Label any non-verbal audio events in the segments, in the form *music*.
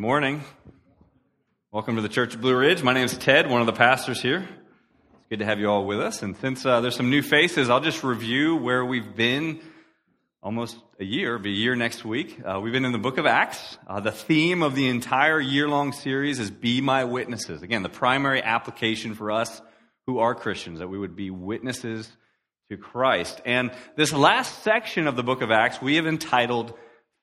Good morning. Welcome to the Church of Blue Ridge. My name is Ted, one of the pastors here. It's good to have you all with us. And since uh, there's some new faces, I'll just review where we've been almost a year, be a year next week. Uh, we've been in the book of Acts. Uh, the theme of the entire year long series is Be My Witnesses. Again, the primary application for us who are Christians, that we would be witnesses to Christ. And this last section of the book of Acts, we have entitled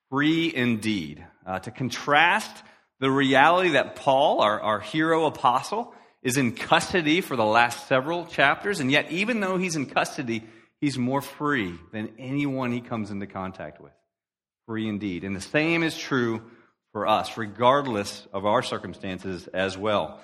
Free Indeed uh, to contrast the reality that Paul, our, our hero apostle, is in custody for the last several chapters, and yet, even though he's in custody, he's more free than anyone he comes into contact with. Free indeed. And the same is true for us, regardless of our circumstances as well.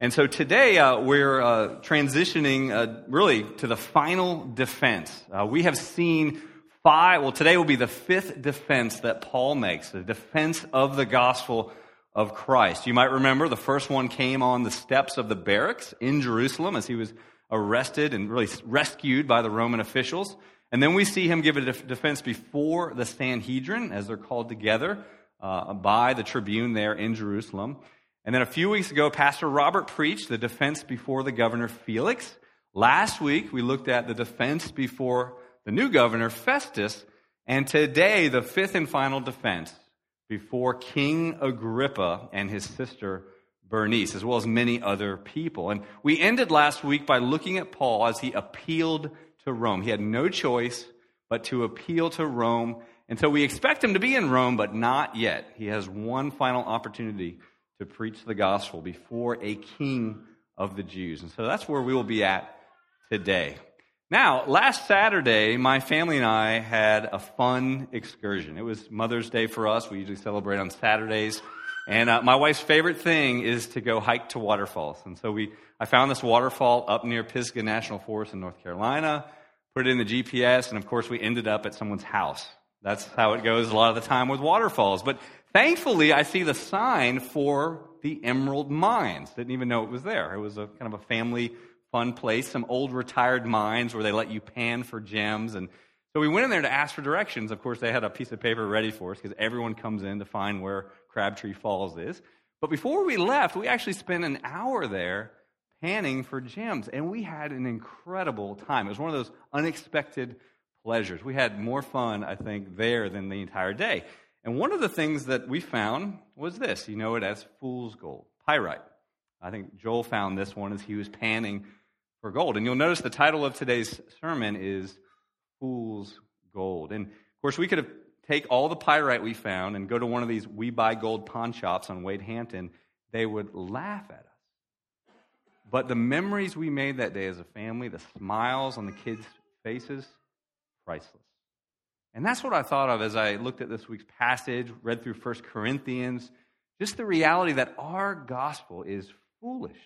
And so today uh, we're uh, transitioning uh, really to the final defense. Uh, we have seen five, well, today will be the fifth defense that Paul makes, the defense of the gospel of Christ. You might remember the first one came on the steps of the barracks in Jerusalem as he was arrested and really rescued by the Roman officials. And then we see him give a defense before the Sanhedrin as they're called together uh, by the tribune there in Jerusalem. And then a few weeks ago, Pastor Robert preached the defense before the governor Felix. Last week, we looked at the defense before the new governor, Festus, and today, the fifth and final defense before King Agrippa and his sister Bernice, as well as many other people. And we ended last week by looking at Paul as he appealed to Rome. He had no choice but to appeal to Rome. And so we expect him to be in Rome, but not yet. He has one final opportunity to preach the gospel before a king of the Jews. And so that's where we will be at today. Now, last Saturday, my family and I had a fun excursion. It was Mother's Day for us. We usually celebrate on Saturdays. And uh, my wife's favorite thing is to go hike to waterfalls. And so we, I found this waterfall up near Pisgah National Forest in North Carolina, put it in the GPS, and of course we ended up at someone's house. That's how it goes a lot of the time with waterfalls. But thankfully, I see the sign for the Emerald Mines. Didn't even know it was there. It was a kind of a family fun place, some old retired mines where they let you pan for gems. And so we went in there to ask for directions. Of course, they had a piece of paper ready for us because everyone comes in to find where Crabtree Falls is. But before we left, we actually spent an hour there panning for gems, and we had an incredible time. It was one of those unexpected pleasures. We had more fun, I think, there than the entire day. And one of the things that we found was this you know it as fool's gold, pyrite. I think Joel found this one as he was panning for gold. And you'll notice the title of today's sermon is Fool's Gold. And of course, we could have take all the pyrite we found and go to one of these we buy gold pawn shops on Wade Hampton. They would laugh at us. But the memories we made that day as a family, the smiles on the kids' faces, priceless. And that's what I thought of as I looked at this week's passage, read through 1 Corinthians, just the reality that our gospel is foolish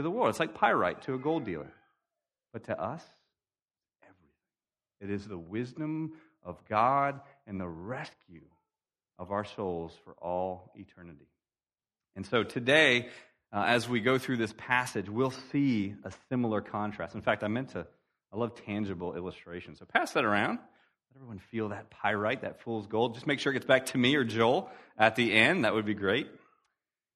to the world. It's like pyrite to a gold dealer. But to us, everything. It is the wisdom of God and the rescue of our souls for all eternity. And so today, uh, as we go through this passage, we'll see a similar contrast. In fact, I meant to, I love tangible illustrations. So pass that around. Let everyone feel that pyrite, that fool's gold. Just make sure it gets back to me or Joel at the end. That would be great.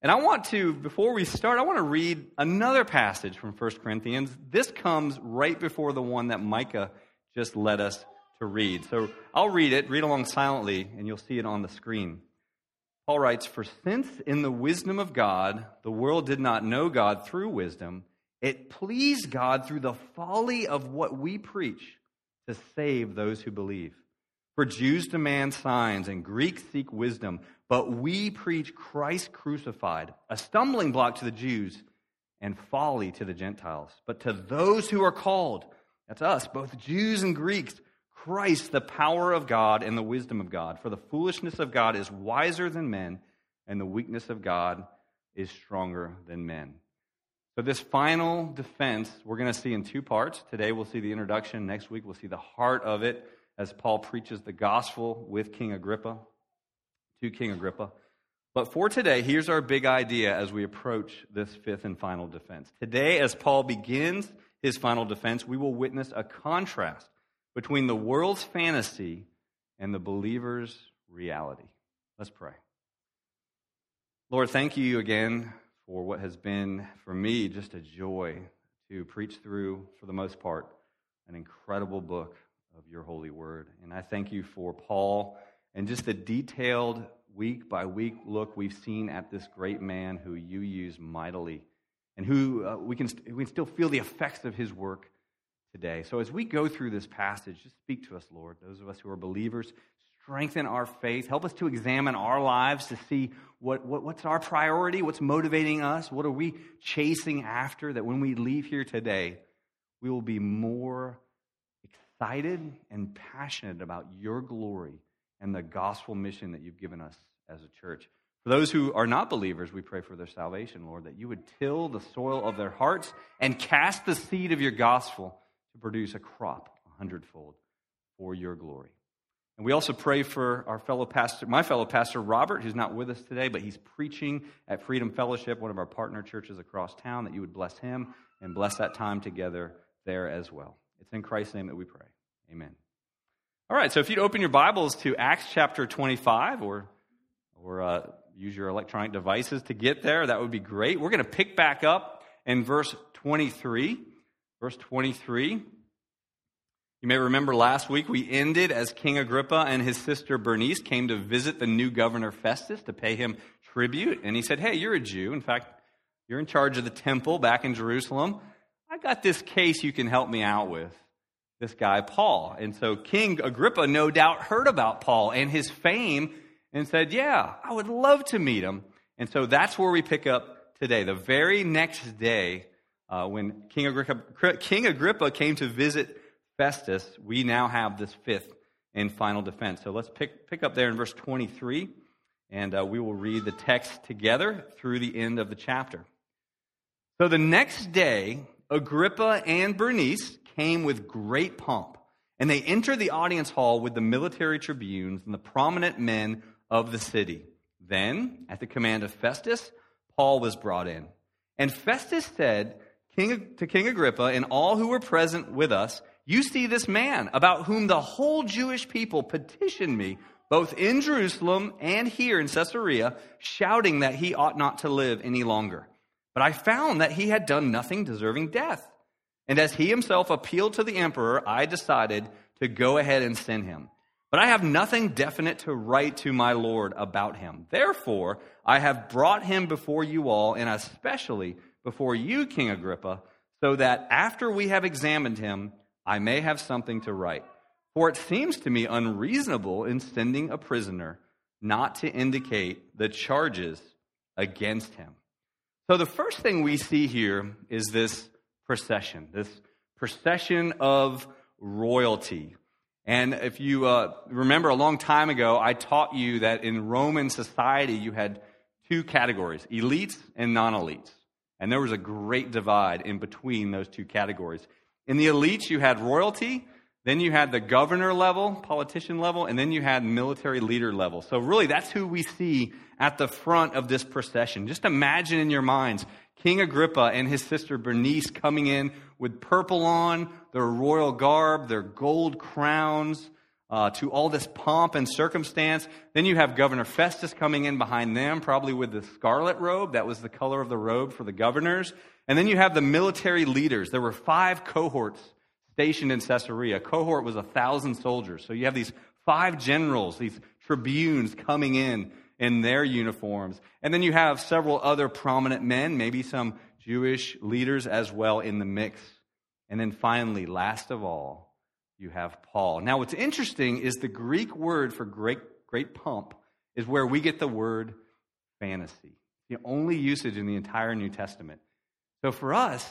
And I want to, before we start, I want to read another passage from 1 Corinthians. This comes right before the one that Micah just led us to read. So I'll read it, read along silently, and you'll see it on the screen. Paul writes, For since in the wisdom of God, the world did not know God through wisdom, it pleased God through the folly of what we preach to save those who believe. For Jews demand signs and Greeks seek wisdom, but we preach Christ crucified, a stumbling block to the Jews and folly to the Gentiles. But to those who are called, that's us, both Jews and Greeks, Christ, the power of God and the wisdom of God. For the foolishness of God is wiser than men, and the weakness of God is stronger than men. So, this final defense we're going to see in two parts. Today we'll see the introduction. Next week we'll see the heart of it as Paul preaches the gospel with King Agrippa, to King Agrippa. But for today, here's our big idea as we approach this fifth and final defense. Today, as Paul begins his final defense, we will witness a contrast between the world's fantasy and the believer's reality. Let's pray. Lord, thank you again for what has been for me just a joy to preach through, for the most part, an incredible book of your holy word. And I thank you for Paul and just the detailed week by week look we've seen at this great man who you use mightily and who uh, we, can, we can still feel the effects of his work today. So as we go through this passage, just speak to us, Lord. Those of us who are believers, strengthen our faith. Help us to examine our lives to see what, what, what's our priority, what's motivating us, what are we chasing after, that when we leave here today, we will be more excited and passionate about your glory and the gospel mission that you've given us as a church. For those who are not believers, we pray for their salvation, Lord, that you would till the soil of their hearts and cast the seed of your gospel to produce a crop a hundredfold for your glory. And we also pray for our fellow pastor, my fellow pastor Robert, who's not with us today, but he's preaching at Freedom Fellowship, one of our partner churches across town, that you would bless him and bless that time together there as well. It's in Christ's name that we pray. Amen. All right, so if you'd open your Bibles to Acts chapter 25 or, or uh, use your electronic devices to get there, that would be great. We're going to pick back up in verse 23. Verse 23. You may remember last week we ended as King Agrippa and his sister Bernice came to visit the new governor Festus to pay him tribute. And he said, Hey, you're a Jew. In fact, you're in charge of the temple back in Jerusalem. I got this case you can help me out with. This guy, Paul. And so King Agrippa no doubt heard about Paul and his fame and said, Yeah, I would love to meet him. And so that's where we pick up today. The very next day, uh, when King Agrippa, King Agrippa came to visit Festus, we now have this fifth and final defense. So let's pick, pick up there in verse 23, and uh, we will read the text together through the end of the chapter. So the next day, Agrippa and Bernice came with great pomp, and they entered the audience hall with the military tribunes and the prominent men of the city. Then, at the command of Festus, Paul was brought in. And Festus said King, to King Agrippa and all who were present with us, you see this man about whom the whole Jewish people petitioned me, both in Jerusalem and here in Caesarea, shouting that he ought not to live any longer. But I found that he had done nothing deserving death. And as he himself appealed to the emperor, I decided to go ahead and send him. But I have nothing definite to write to my Lord about him. Therefore, I have brought him before you all, and especially before you, King Agrippa, so that after we have examined him, I may have something to write. For it seems to me unreasonable in sending a prisoner not to indicate the charges against him. So the first thing we see here is this procession, this procession of royalty. And if you uh, remember a long time ago, I taught you that in Roman society you had two categories elites and non elites. And there was a great divide in between those two categories. In the elites, you had royalty, then you had the governor level, politician level, and then you had military leader level. So, really, that's who we see at the front of this procession. Just imagine in your minds King Agrippa and his sister Bernice coming in with purple on, their royal garb, their gold crowns, uh, to all this pomp and circumstance. Then you have Governor Festus coming in behind them, probably with the scarlet robe. That was the color of the robe for the governors. And then you have the military leaders. There were five cohorts stationed in Caesarea. A cohort was a thousand soldiers. So you have these five generals, these tribunes coming in in their uniforms. And then you have several other prominent men, maybe some Jewish leaders as well in the mix. And then finally, last of all, you have Paul. Now, what's interesting is the Greek word for great, great pomp is where we get the word fantasy, the only usage in the entire New Testament. So for us,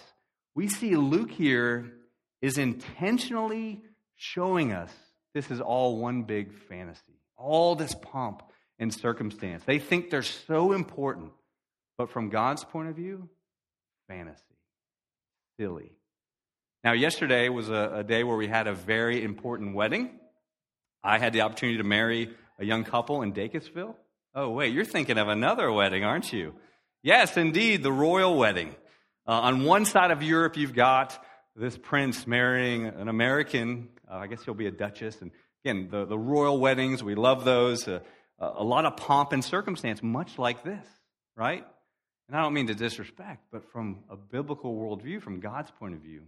we see Luke here is intentionally showing us this is all one big fantasy, all this pomp and circumstance. They think they're so important, but from God's point of view, fantasy, silly. Now, yesterday was a, a day where we had a very important wedding. I had the opportunity to marry a young couple in Dacusville. Oh, wait, you're thinking of another wedding, aren't you? Yes, indeed, the royal wedding. Uh, on one side of Europe, you've got this prince marrying an American. Uh, I guess he'll be a duchess. And again, the, the royal weddings, we love those. Uh, a lot of pomp and circumstance, much like this. right? And I don't mean to disrespect, but from a biblical worldview, from God's point of view,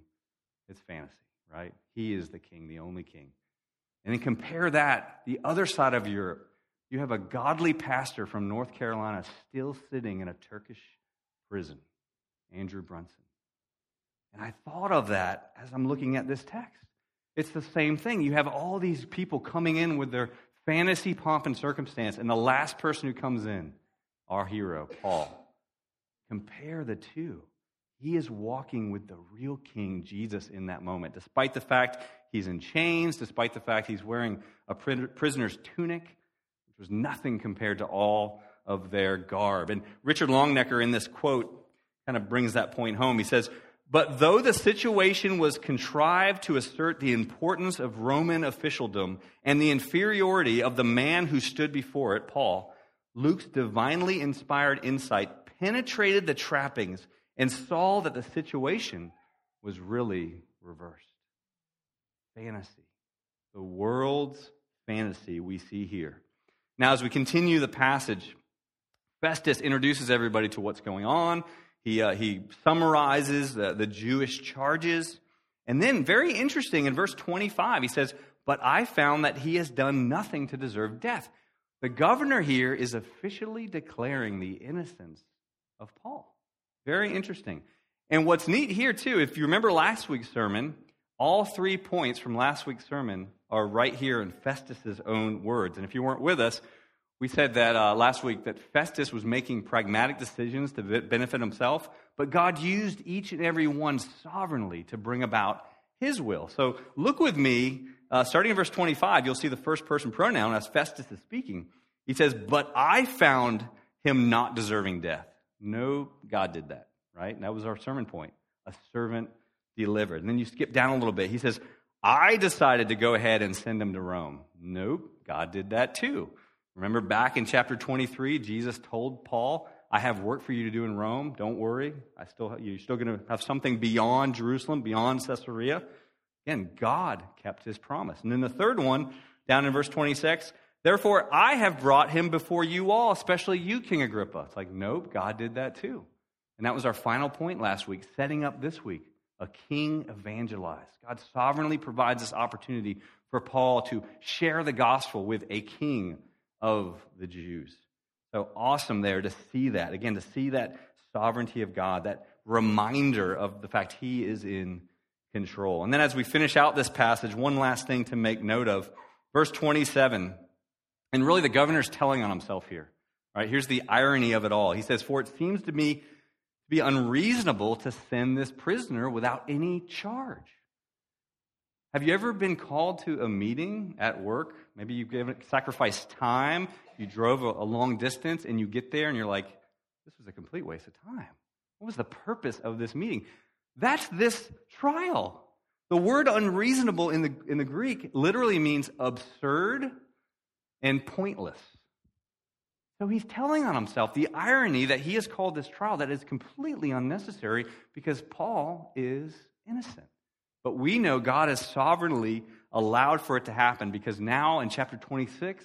it's fantasy, right? He is the king, the only king. And then compare that, the other side of Europe. You have a godly pastor from North Carolina still sitting in a Turkish prison, Andrew Brunson. And I thought of that as I'm looking at this text. It's the same thing. You have all these people coming in with their fantasy pomp and circumstance, and the last person who comes in, our hero, Paul. Compare the two. He is walking with the real King Jesus in that moment, despite the fact he's in chains, despite the fact he's wearing a prisoner's tunic, which was nothing compared to all of their garb. And Richard Longenecker, in this quote, kind of brings that point home. He says, But though the situation was contrived to assert the importance of Roman officialdom and the inferiority of the man who stood before it, Paul, Luke's divinely inspired insight penetrated the trappings and saw that the situation was really reversed. Fantasy. The world's fantasy we see here. Now, as we continue the passage, Festus introduces everybody to what's going on. He, uh, he summarizes the, the Jewish charges. And then, very interesting, in verse 25, he says, But I found that he has done nothing to deserve death. The governor here is officially declaring the innocence of Paul. Very interesting. And what's neat here, too, if you remember last week's sermon, all three points from last week's sermon are right here in Festus's own words. And if you weren't with us, we said that uh, last week that Festus was making pragmatic decisions to benefit himself, but God used each and every one sovereignly to bring about his will. So look with me, uh, starting in verse 25, you'll see the first person pronoun as Festus is speaking. He says, But I found him not deserving death. No, God did that, right? And that was our sermon point. A servant delivered. And then you skip down a little bit. He says, I decided to go ahead and send him to Rome. Nope, God did that too. Remember back in chapter 23, Jesus told Paul, I have work for you to do in Rome. Don't worry. I still, you're still going to have something beyond Jerusalem, beyond Caesarea. Again, God kept his promise. And then the third one, down in verse 26, Therefore, I have brought him before you all, especially you, King Agrippa. It's like, nope, God did that too. And that was our final point last week, setting up this week a king evangelized. God sovereignly provides this opportunity for Paul to share the gospel with a king of the Jews. So awesome there to see that. Again, to see that sovereignty of God, that reminder of the fact he is in control. And then as we finish out this passage, one last thing to make note of. Verse 27 and really, the governor's telling on himself here. Right? Here's the irony of it all. He says, For it seems to me to be unreasonable to send this prisoner without any charge. Have you ever been called to a meeting at work? Maybe you gave, sacrificed time, you drove a, a long distance, and you get there and you're like, this was a complete waste of time. What was the purpose of this meeting? That's this trial. The word unreasonable in the, in the Greek literally means absurd and pointless. So he's telling on himself the irony that he has called this trial that is completely unnecessary because Paul is innocent. But we know God has sovereignly allowed for it to happen because now in chapter 26,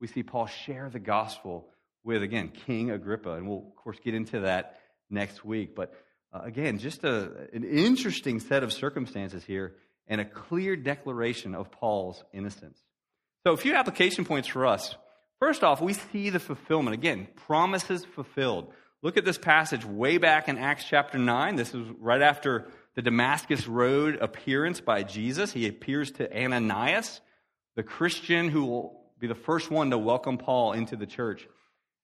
we see Paul share the gospel with, again, King Agrippa. And we'll, of course, get into that next week. But uh, again, just a, an interesting set of circumstances here and a clear declaration of Paul's innocence. So, a few application points for us. First off, we see the fulfillment. Again, promises fulfilled. Look at this passage way back in Acts chapter 9. This is right after the Damascus Road appearance by Jesus. He appears to Ananias, the Christian who will be the first one to welcome Paul into the church.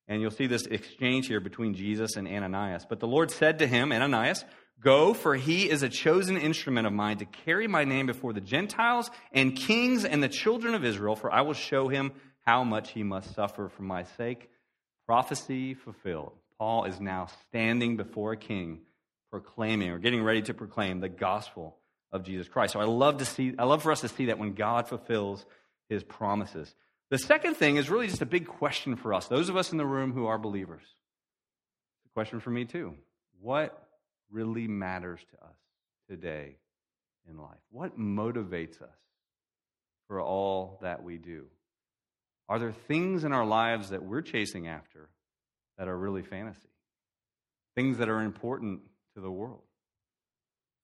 And you'll see this exchange here between Jesus and Ananias. But the Lord said to him, Ananias, Go, for he is a chosen instrument of mine to carry my name before the Gentiles and kings and the children of Israel, for I will show him how much he must suffer for my sake. Prophecy fulfilled. Paul is now standing before a king, proclaiming or getting ready to proclaim the gospel of Jesus Christ. So I love to see, I love for us to see that when God fulfills his promises. The second thing is really just a big question for us, those of us in the room who are believers. It's a question for me too. What really matters to us today in life? What motivates us for all that we do? Are there things in our lives that we're chasing after that are really fantasy, things that are important to the world.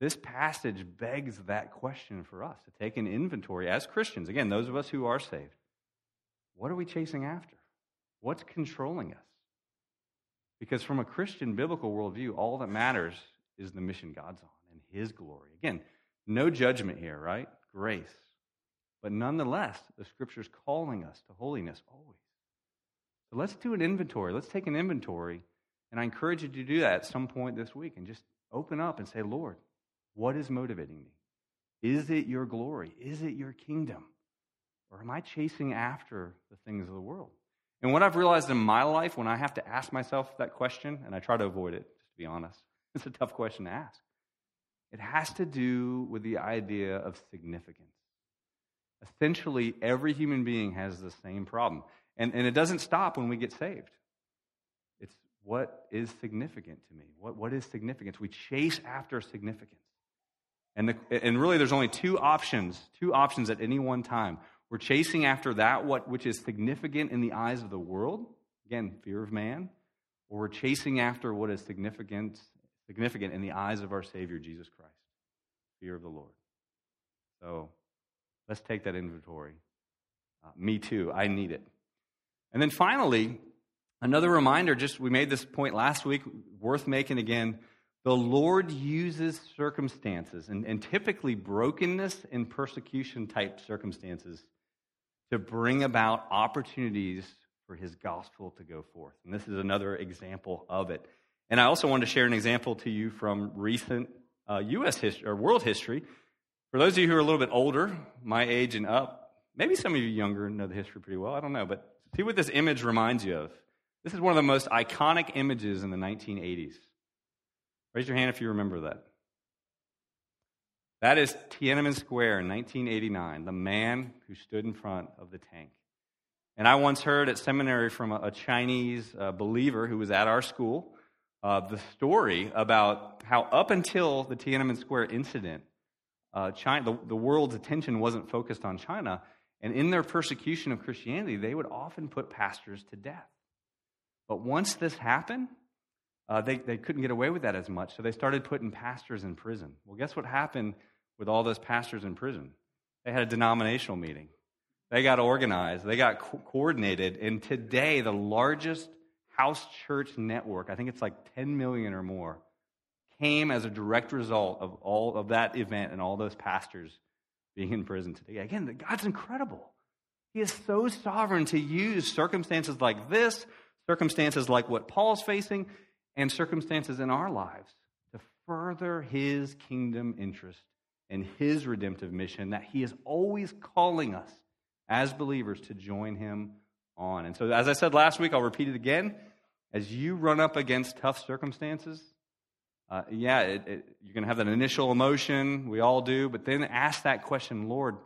This passage begs that question for us to take an inventory as Christians. Again, those of us who are saved. What are we chasing after? What's controlling us? Because from a Christian biblical worldview, all that matters is the mission God's on and His glory. Again, no judgment here, right? Grace. But nonetheless, the Scripture's calling us to holiness always. So let's do an inventory. Let's take an inventory. And I encourage you to do that at some point this week and just open up and say, Lord, what is motivating me? Is it your glory? Is it your kingdom? Or am I chasing after the things of the world? And what I've realized in my life when I have to ask myself that question, and I try to avoid it, just to be honest, *laughs* it's a tough question to ask. It has to do with the idea of significance. Essentially, every human being has the same problem. And, and it doesn't stop when we get saved. What is significant to me? What, what is significance? We chase after significance. And, the, and really, there's only two options, two options at any one time. We're chasing after that what, which is significant in the eyes of the world, again, fear of man, or we're chasing after what is significant, significant in the eyes of our Savior, Jesus Christ, fear of the Lord. So let's take that inventory. Uh, me too, I need it. And then finally, another reminder just we made this point last week, worth making again the Lord uses circumstances, and, and typically brokenness and persecution type circumstances, to bring about opportunities for his gospel to go forth. And this is another example of it. And I also want to share an example to you from recent uh, U.S. history or world history. For those of you who are a little bit older, my age and up, maybe some of you younger know the history pretty well. I don't know, but see what this image reminds you of. This is one of the most iconic images in the 1980s. Raise your hand if you remember that. That is Tiananmen Square in 1989, the man who stood in front of the tank. And I once heard at seminary from a, Chinese uh, believer who was at our school uh, the story about how, up until the Tiananmen Square incident, uh, China, the, the world's attention wasn't focused on China. And in their persecution of Christianity, they would often put pastors to death. But once this happened, uh, they, they couldn't get away with that as much, so they started putting pastors in prison. Well, guess what happened with all those pastors in prison? They had a denominational meeting. They got organized, they got co- coordinated, and today the largest house church network, I think it's like 10 million or more, came as a direct result of all of that event and all those pastors being in prison today. Again, God's incredible. He is so sovereign to use circumstances like this, circumstances like what Paul's facing, and circumstances in our lives to further his kingdom interest and his redemptive mission that he is always calling us as believers to join him on. And so, as I said last week, I'll repeat it again. As you run up against tough circumstances, uh, yeah, it, it, you're going to have that initial emotion. We all do. But then ask that question, Lord,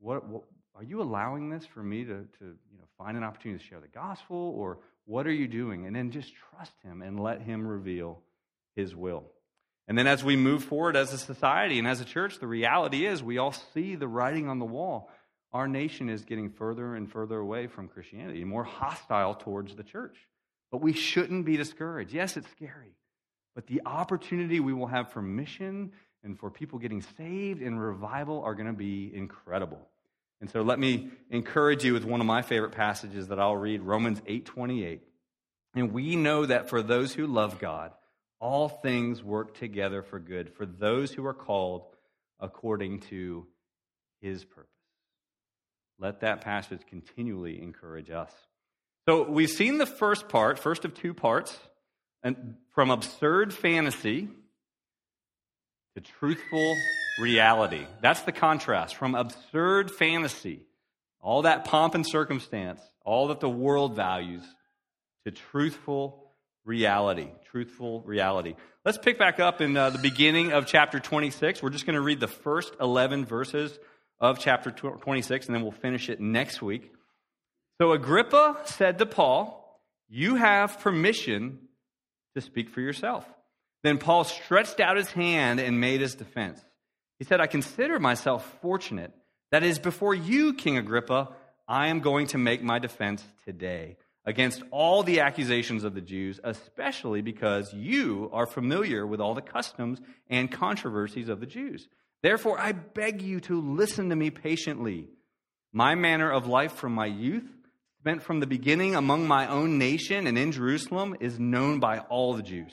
what, what, are you allowing this for me to, to you know, find an opportunity to share the gospel? Or what are you doing? And then just trust Him and let Him reveal His will. And then as we move forward as a society and as a church, the reality is we all see the writing on the wall. Our nation is getting further and further away from Christianity, more hostile towards the church. But we shouldn't be discouraged. Yes, it's scary, but the opportunity we will have for mission and for people getting saved and revival are going to be incredible. And so let me encourage you with one of my favorite passages that I'll read, Romans 8:28. And we know that for those who love God, all things work together for good for those who are called according to his purpose. Let that passage continually encourage us. So we've seen the first part, first of two parts, and from absurd fantasy to truthful reality. That's the contrast from absurd fantasy, all that pomp and circumstance, all that the world values, to truthful reality. Truthful reality. Let's pick back up in uh, the beginning of chapter 26. We're just going to read the first 11 verses of chapter 26, and then we'll finish it next week. So Agrippa said to Paul, You have permission to speak for yourself. Then Paul stretched out his hand and made his defense. He said, I consider myself fortunate. That is, before you, King Agrippa, I am going to make my defense today. against all the accusations of the Jews, especially because you are familiar with all the customs and controversies of the Jews. Therefore, I beg you to listen to me patiently. My manner of life from my youth, spent from the beginning among my own nation and in Jerusalem, is known by all the Jews.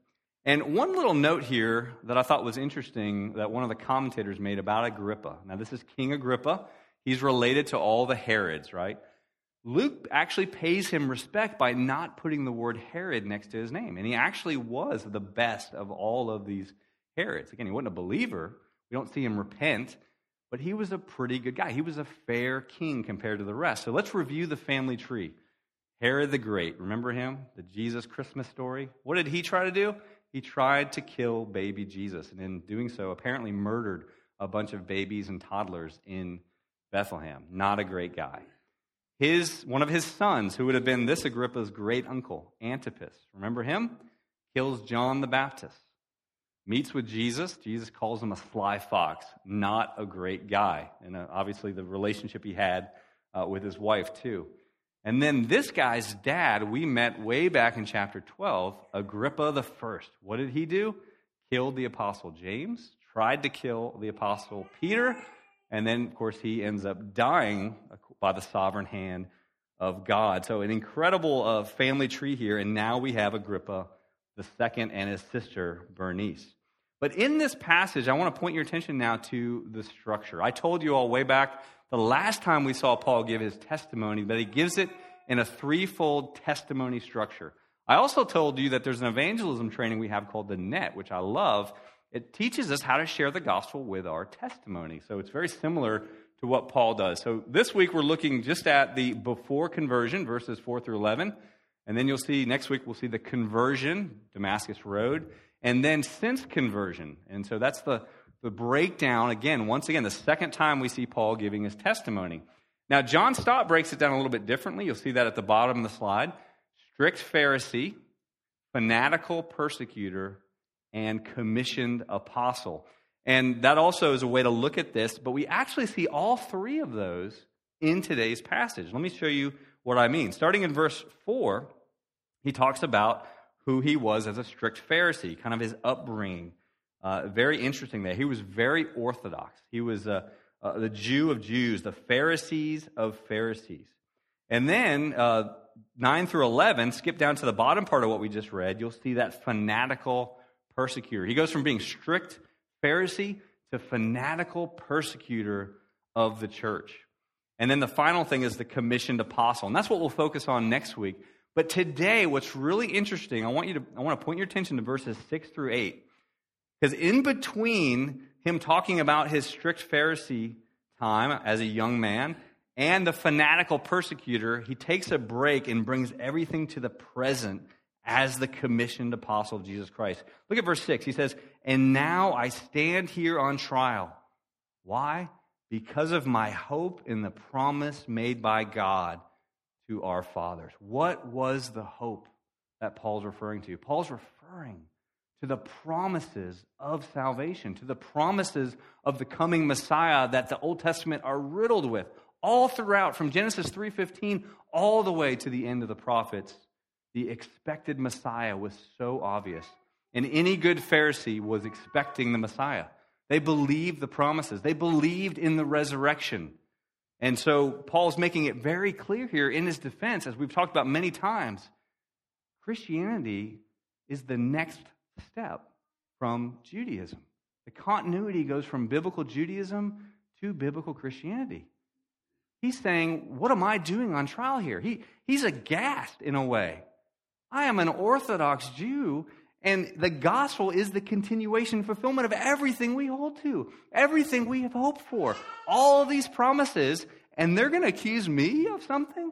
And one little note here that I thought was interesting that one of the commentators made about Agrippa. Now, this is King Agrippa. He's related to all the Herods, right? Luke actually pays him respect by not putting the word Herod next to his name. And he actually was the best of all of these Herods. Again, he wasn't a believer. We don't see him repent, but he was a pretty good guy. He was a fair king compared to the rest. So let's review the family tree. Herod the Great, remember him? The Jesus Christmas story? What did he try to do? He tried to kill baby Jesus, and in doing so, apparently murdered a bunch of babies and toddlers in Bethlehem. Not a great guy. His, one of his sons, who would have been this Agrippa's great uncle, Antipas, remember him? Kills John the Baptist. Meets with Jesus. Jesus calls him a sly fox. Not a great guy. And uh, obviously, the relationship he had uh, with his wife, too. And then this guy's dad, we met way back in chapter 12, Agrippa the first. What did he do? Killed the apostle James, tried to kill the apostle Peter, and then, of course, he ends up dying by the sovereign hand of God. So, an incredible uh, family tree here. And now we have Agrippa the second and his sister Bernice. But in this passage, I want to point your attention now to the structure. I told you all way back the last time we saw Paul give his testimony that he gives it in a threefold testimony structure. I also told you that there's an evangelism training we have called the NET, which I love, it teaches us how to share the gospel with our testimony. So it's very similar to what Paul does. So this week we're looking just at the before conversion, verses 4 through 11. And then you'll see next week we'll see the conversion, Damascus Road, and then since conversion. And so that's the, the breakdown, again, once again, the second time we see Paul giving his testimony. Now, John Stott breaks it down a little bit differently. You'll see that at the bottom of the slide. Strict Pharisee, fanatical persecutor, and commissioned apostle. And that also is a way to look at this, but we actually see all three of those in today's passage. Let me show you what I mean. Starting in verse 4, he talks about who he was as a strict Pharisee, kind of his upbringing. Uh, very interesting there. He was very orthodox. He was uh, uh, the Jew of Jews, the Pharisees of Pharisees. And then uh, 9 through 11, skip down to the bottom part of what we just read, you'll see that fanatical persecutor. He goes from being strict Pharisee to fanatical persecutor of the church. And then the final thing is the commissioned apostle. And that's what we'll focus on next week. But today, what's really interesting, I want you to I want to point your attention to verses 6 through 8. Because in between him talking about his strict Pharisee time as a young man and the fanatical persecutor, he takes a break and brings everything to the present as the commissioned apostle of Jesus Christ. Look at verse 6. He says, And now I stand here on trial. Why? Because of my hope in the promise made by God to our fathers. What was the hope that Paul's referring to? Paul's referring to the promises of salvation, to the promises of the coming Messiah that the Old Testament are riddled with all throughout from Genesis 3:15 all the way to the end of the prophets the expected Messiah was so obvious. And any good Pharisee was expecting the Messiah. They believed the promises, they believed in the resurrection. And so Paul's making it very clear here in his defense, as we've talked about many times, Christianity is the next step from Judaism. The continuity goes from biblical Judaism to biblical Christianity. He's saying, What am I doing on trial here? He, he's aghast in a way. I am an Orthodox Jew, and the gospel is the continuation, fulfillment of everything we hold to, everything we have hoped for, all these promises, and they're going to accuse me of something?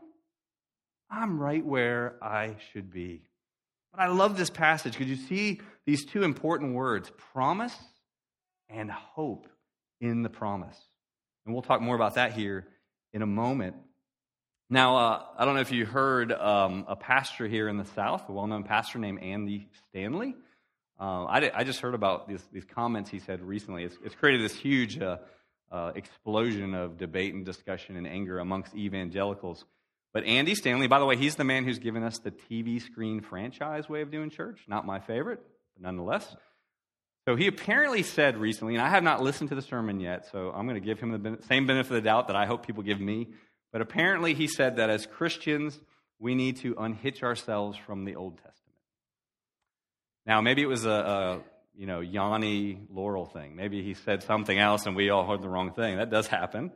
I'm right where I should be. But I love this passage because you see these two important words promise and hope in the promise. And we'll talk more about that here in a moment. Now, uh, I don't know if you heard um, a pastor here in the South, a well known pastor named Andy Stanley. Uh, I, I, just heard about these, these, comments he said recently. It's, it's created this huge uh, uh, explosion of debate and discussion and anger amongst evangelicals. But Andy Stanley, by the way, he's the man who's given us the TV screen franchise way of doing church. Not my favorite, but nonetheless. So he apparently said recently, and I have not listened to the sermon yet, so I'm going to give him the same benefit of the doubt that I hope people give me. But apparently he said that as Christians, we need to unhitch ourselves from the Old Testament. Now, maybe it was a, a you know, Yanny Laurel thing. Maybe he said something else and we all heard the wrong thing. That does happen.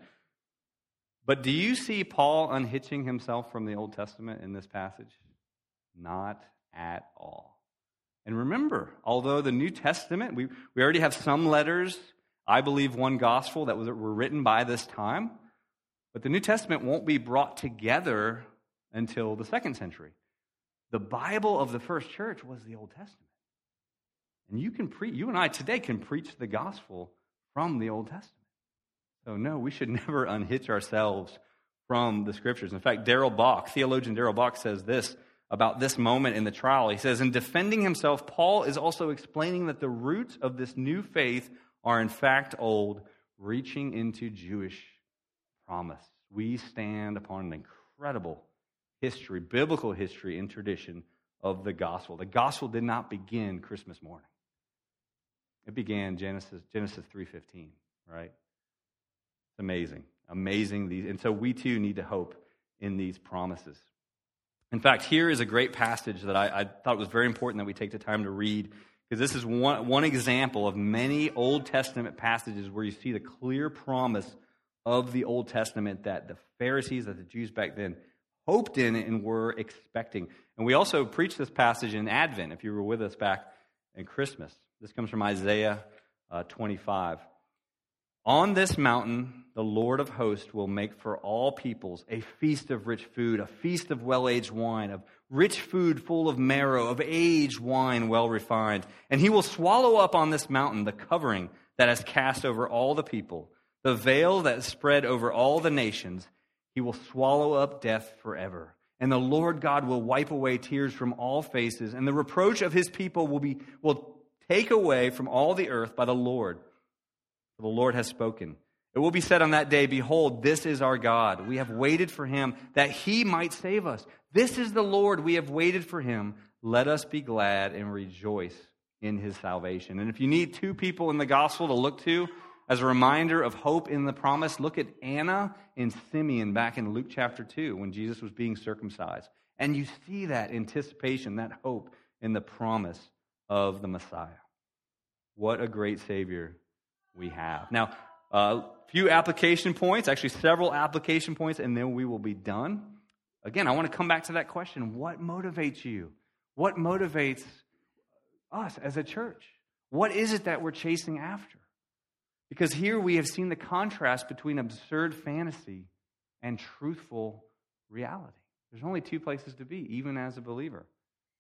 But do you see Paul unhitching himself from the Old Testament in this passage? Not at all. And remember, although the New Testament, we, we already have some letters, I believe one gospel that was, were written by this time, but the New Testament won't be brought together until the second century. The Bible of the first church was the Old Testament. And you can pre- you and I today can preach the gospel from the Old Testament. So, no, we should *laughs* never unhitch ourselves from the scriptures. In fact, Darrell Bock, theologian Darrell Bock, says this about this moment in the trial. He says, In defending himself, Paul is also explaining that the roots of this new faith are in fact old, reaching into Jewish promise. We stand upon an incredible history, biblical history and tradition of the gospel. The gospel did not begin Christmas morning. It began Genesis Genesis 3:15, right? Amazing. Amazing. These, and so we too need to hope in these promises. In fact, here is a great passage that I, I thought was very important that we take the time to read, because this is one, one example of many Old Testament passages where you see the clear promise of the Old Testament that the Pharisees, that the Jews back then, hoped in and were expecting. And we also preached this passage in Advent, if you were with us back in Christmas. This comes from Isaiah uh, 25. On this mountain, the Lord of hosts will make for all peoples a feast of rich food, a feast of well aged wine, of rich food full of marrow, of aged wine well refined. And he will swallow up on this mountain the covering that has cast over all the people, the veil that spread over all the nations. He will swallow up death forever. And the Lord God will wipe away tears from all faces, and the reproach of his people will be will take away from all the earth by the Lord the Lord has spoken. It will be said on that day, Behold, this is our God. We have waited for him that he might save us. This is the Lord. We have waited for him. Let us be glad and rejoice in his salvation. And if you need two people in the gospel to look to as a reminder of hope in the promise, look at Anna and Simeon back in Luke chapter 2 when Jesus was being circumcised. And you see that anticipation, that hope in the promise of the Messiah. What a great Savior we have. Now, a few application points, actually, several application points, and then we will be done. Again, I want to come back to that question what motivates you? What motivates us as a church? What is it that we're chasing after? Because here we have seen the contrast between absurd fantasy and truthful reality. There's only two places to be, even as a believer.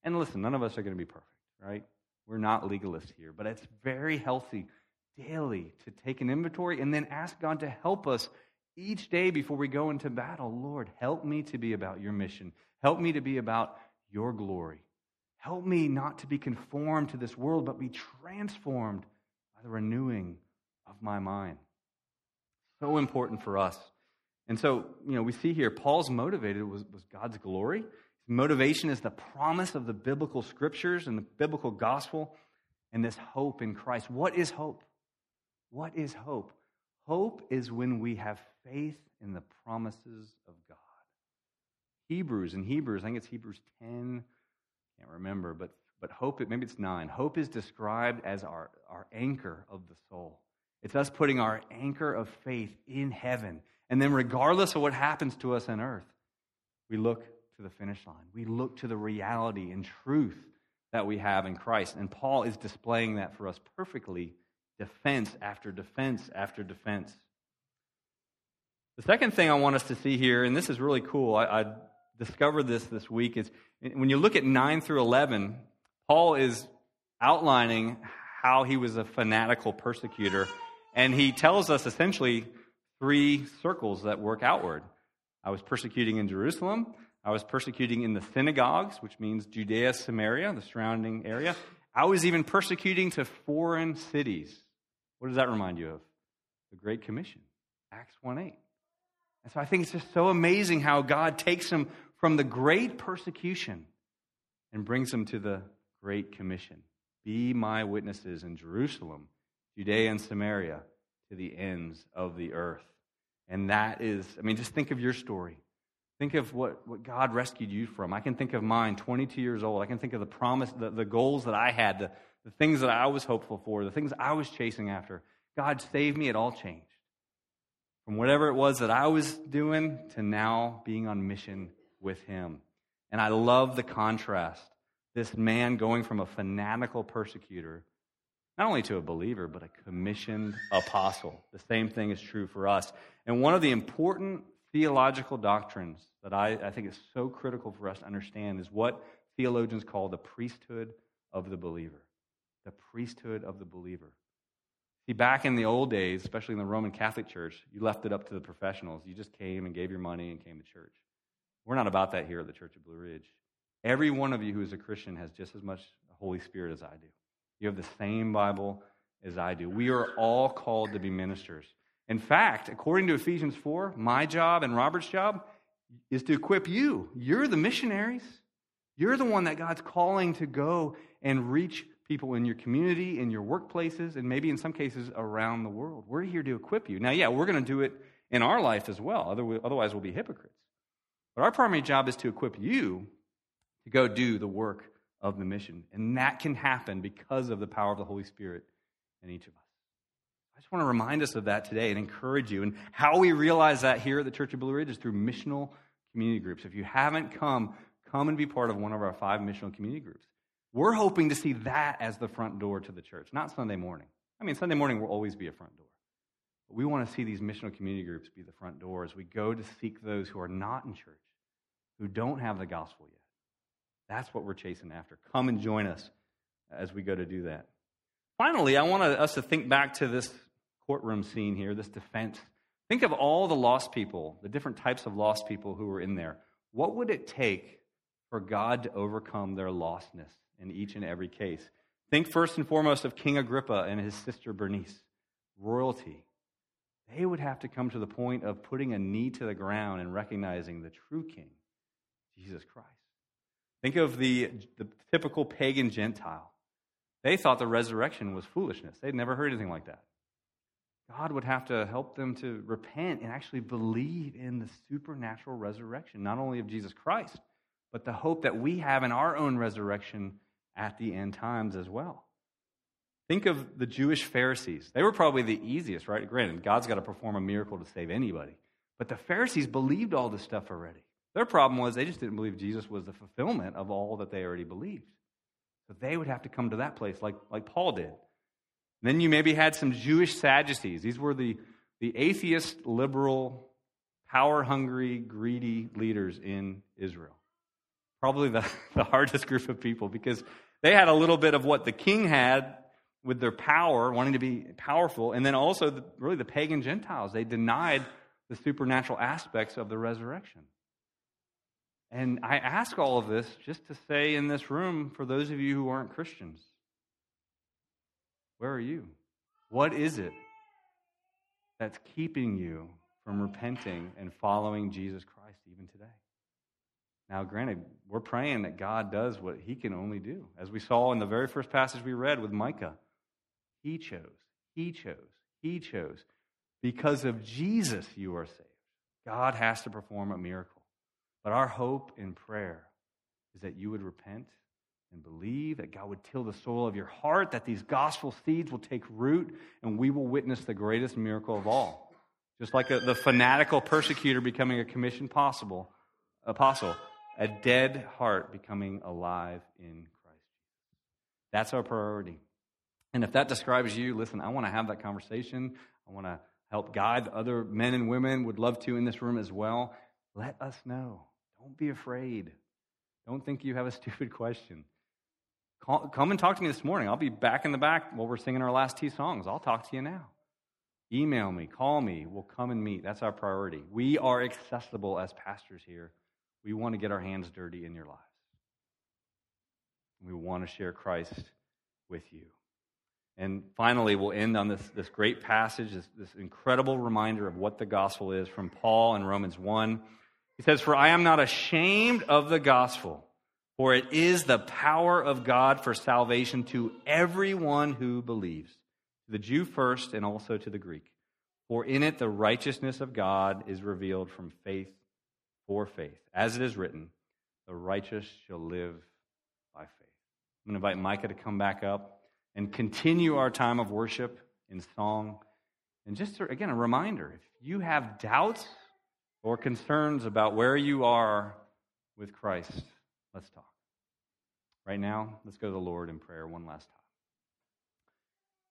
And listen, none of us are going to be perfect, right? We're not legalists here, but it's very healthy daily to take an inventory and then ask God to help us each day before we go into battle. Lord, help me to be about your mission. Help me to be about your glory. Help me not to be conformed to this world, but be transformed by the renewing of my mind. So important for us. And so, you know, we see here Paul's motivated was, was God's glory. His motivation is the promise of the biblical scriptures and the biblical gospel and this hope in Christ. What is hope? What is hope? Hope is when we have faith in the promises of God. Hebrews, in Hebrews, I think it's Hebrews 10 can't remember, but, but hope, maybe it's nine. Hope is described as our, our anchor of the soul. It's us putting our anchor of faith in heaven. And then, regardless of what happens to us on earth, we look to the finish line. We look to the reality and truth that we have in Christ. And Paul is displaying that for us perfectly, defense after defense after defense. The second thing I want us to see here, and this is really cool, I, I discovered this this week, is when you look at 9 through 11, Paul is outlining how he was a fanatical persecutor. And he tells us essentially three circles that work outward. I was persecuting in Jerusalem. I was persecuting in the synagogues, which means Judea, Samaria, the surrounding area. I was even persecuting to foreign cities. What does that remind you of? The Great Commission, Acts 1 8. And so I think it's just so amazing how God takes him from the great persecution and brings him to the Great Commission. Be my witnesses in Jerusalem, Judea, and Samaria to the ends of the earth. And that is, I mean, just think of your story. Think of what, what God rescued you from. I can think of mine, 22 years old. I can think of the promise, the, the goals that I had, the, the things that I was hopeful for, the things I was chasing after. God saved me, it all changed. From whatever it was that I was doing to now being on mission with Him. And I love the contrast. This man going from a fanatical persecutor, not only to a believer, but a commissioned apostle. The same thing is true for us. And one of the important theological doctrines that I, I think is so critical for us to understand is what theologians call the priesthood of the believer. The priesthood of the believer. See, back in the old days, especially in the Roman Catholic Church, you left it up to the professionals. You just came and gave your money and came to church. We're not about that here at the Church of Blue Ridge. Every one of you who is a Christian has just as much Holy Spirit as I do. You have the same Bible as I do. We are all called to be ministers. In fact, according to Ephesians 4, my job and Robert's job is to equip you. You're the missionaries. You're the one that God's calling to go and reach people in your community, in your workplaces, and maybe in some cases around the world. We're here to equip you. Now, yeah, we're going to do it in our life as well. Otherwise, we'll be hypocrites. But our primary job is to equip you to go do the work of the mission. And that can happen because of the power of the Holy Spirit in each of us. I just want to remind us of that today and encourage you. And how we realize that here at the Church of Blue Ridge is through missional community groups. If you haven't come, come and be part of one of our five missional community groups. We're hoping to see that as the front door to the church, not Sunday morning. I mean, Sunday morning will always be a front door. But we want to see these missional community groups be the front door as we go to seek those who are not in church, who don't have the gospel yet. That's what we're chasing after. Come and join us as we go to do that. Finally, I want us to think back to this courtroom scene here, this defense. Think of all the lost people, the different types of lost people who were in there. What would it take for God to overcome their lostness in each and every case. Think first and foremost of King Agrippa and his sister Bernice, royalty. They would have to come to the point of putting a knee to the ground and recognizing the true king, Jesus Christ. Think of the, the typical pagan Gentile. They thought the resurrection was foolishness. They'd never heard anything like that. God would have to help them to repent and actually believe in the supernatural resurrection, not only of Jesus Christ, but the hope that we have in our own resurrection at the end times as well. Think of the Jewish Pharisees. They were probably the easiest, right? Granted, God's got to perform a miracle to save anybody. But the Pharisees believed all this stuff already. Their problem was they just didn't believe Jesus was the fulfillment of all that they already believed. So they would have to come to that place like, like Paul did. Then you maybe had some Jewish Sadducees. These were the, the atheist, liberal, power hungry, greedy leaders in Israel probably the, *laughs* the hardest group of people because they had a little bit of what the king had with their power, wanting to be powerful, and then also the, really the pagan Gentiles. They denied the supernatural aspects of the resurrection. And I ask all of this just to say in this room for those of you who aren't Christians where are you? What is it that's keeping you from repenting and following Jesus Christ even today? Now, granted, we're praying that God does what he can only do. As we saw in the very first passage we read with Micah, he chose, he chose, he chose. Because of Jesus, you are saved. God has to perform a miracle. But our hope in prayer is that you would repent and believe that God would till the soil of your heart, that these gospel seeds will take root, and we will witness the greatest miracle of all. Just like a, the fanatical persecutor becoming a commissioned possible, apostle, a dead heart becoming alive in Christ. That's our priority. And if that describes you, listen, I want to have that conversation. I want to help guide other men and women, would love to in this room as well. Let us know. Don't be afraid. Don't think you have a *laughs* stupid question. Call, come and talk to me this morning. I'll be back in the back while we're singing our last two songs. I'll talk to you now. Email me, call me. We'll come and meet. That's our priority. We are accessible as pastors here. We want to get our hands dirty in your lives. We want to share Christ with you. And finally, we'll end on this, this great passage, this, this incredible reminder of what the gospel is from Paul in Romans 1. He says, For I am not ashamed of the gospel, for it is the power of God for salvation to everyone who believes, the Jew first and also to the Greek. For in it the righteousness of God is revealed from faith for faith. As it is written, the righteous shall live by faith. I'm going to invite Micah to come back up and continue our time of worship in song. And just, to, again, a reminder if you have doubts or concerns about where you are with Christ, let's talk. Right now, let's go to the Lord in prayer one last time.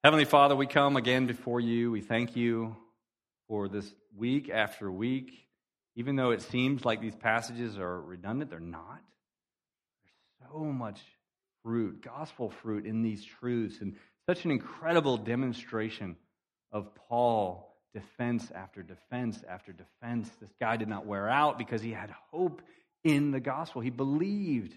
Heavenly Father, we come again before you. We thank you for this week after week. Even though it seems like these passages are redundant, they're not. There's so much fruit, gospel fruit in these truths, and such an incredible demonstration of Paul defense after defense after defense. This guy did not wear out because he had hope in the gospel. He believed,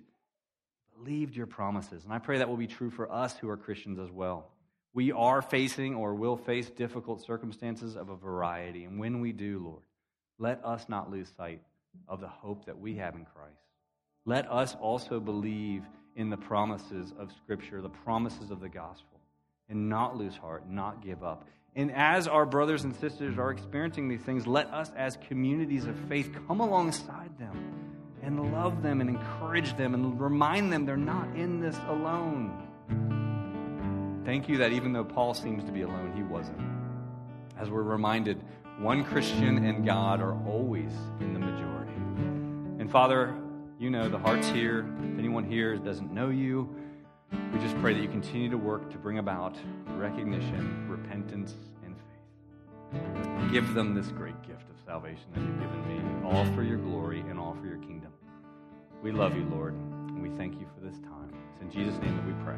believed your promises. And I pray that will be true for us who are Christians as well. We are facing or will face difficult circumstances of a variety. And when we do, Lord, let us not lose sight of the hope that we have in Christ. Let us also believe in the promises of Scripture, the promises of the gospel, and not lose heart, not give up. And as our brothers and sisters are experiencing these things, let us, as communities of faith, come alongside them and love them and encourage them and remind them they're not in this alone. Thank you that even though Paul seems to be alone, he wasn't. As we're reminded, one Christian and God are always in the majority. And Father, you know the heart's here. If anyone here doesn't know you, we just pray that you continue to work to bring about recognition, repentance. Give them this great gift of salvation that you've given me, all for your glory and all for your kingdom. We love you, Lord, and we thank you for this time. It's in Jesus' name that we pray.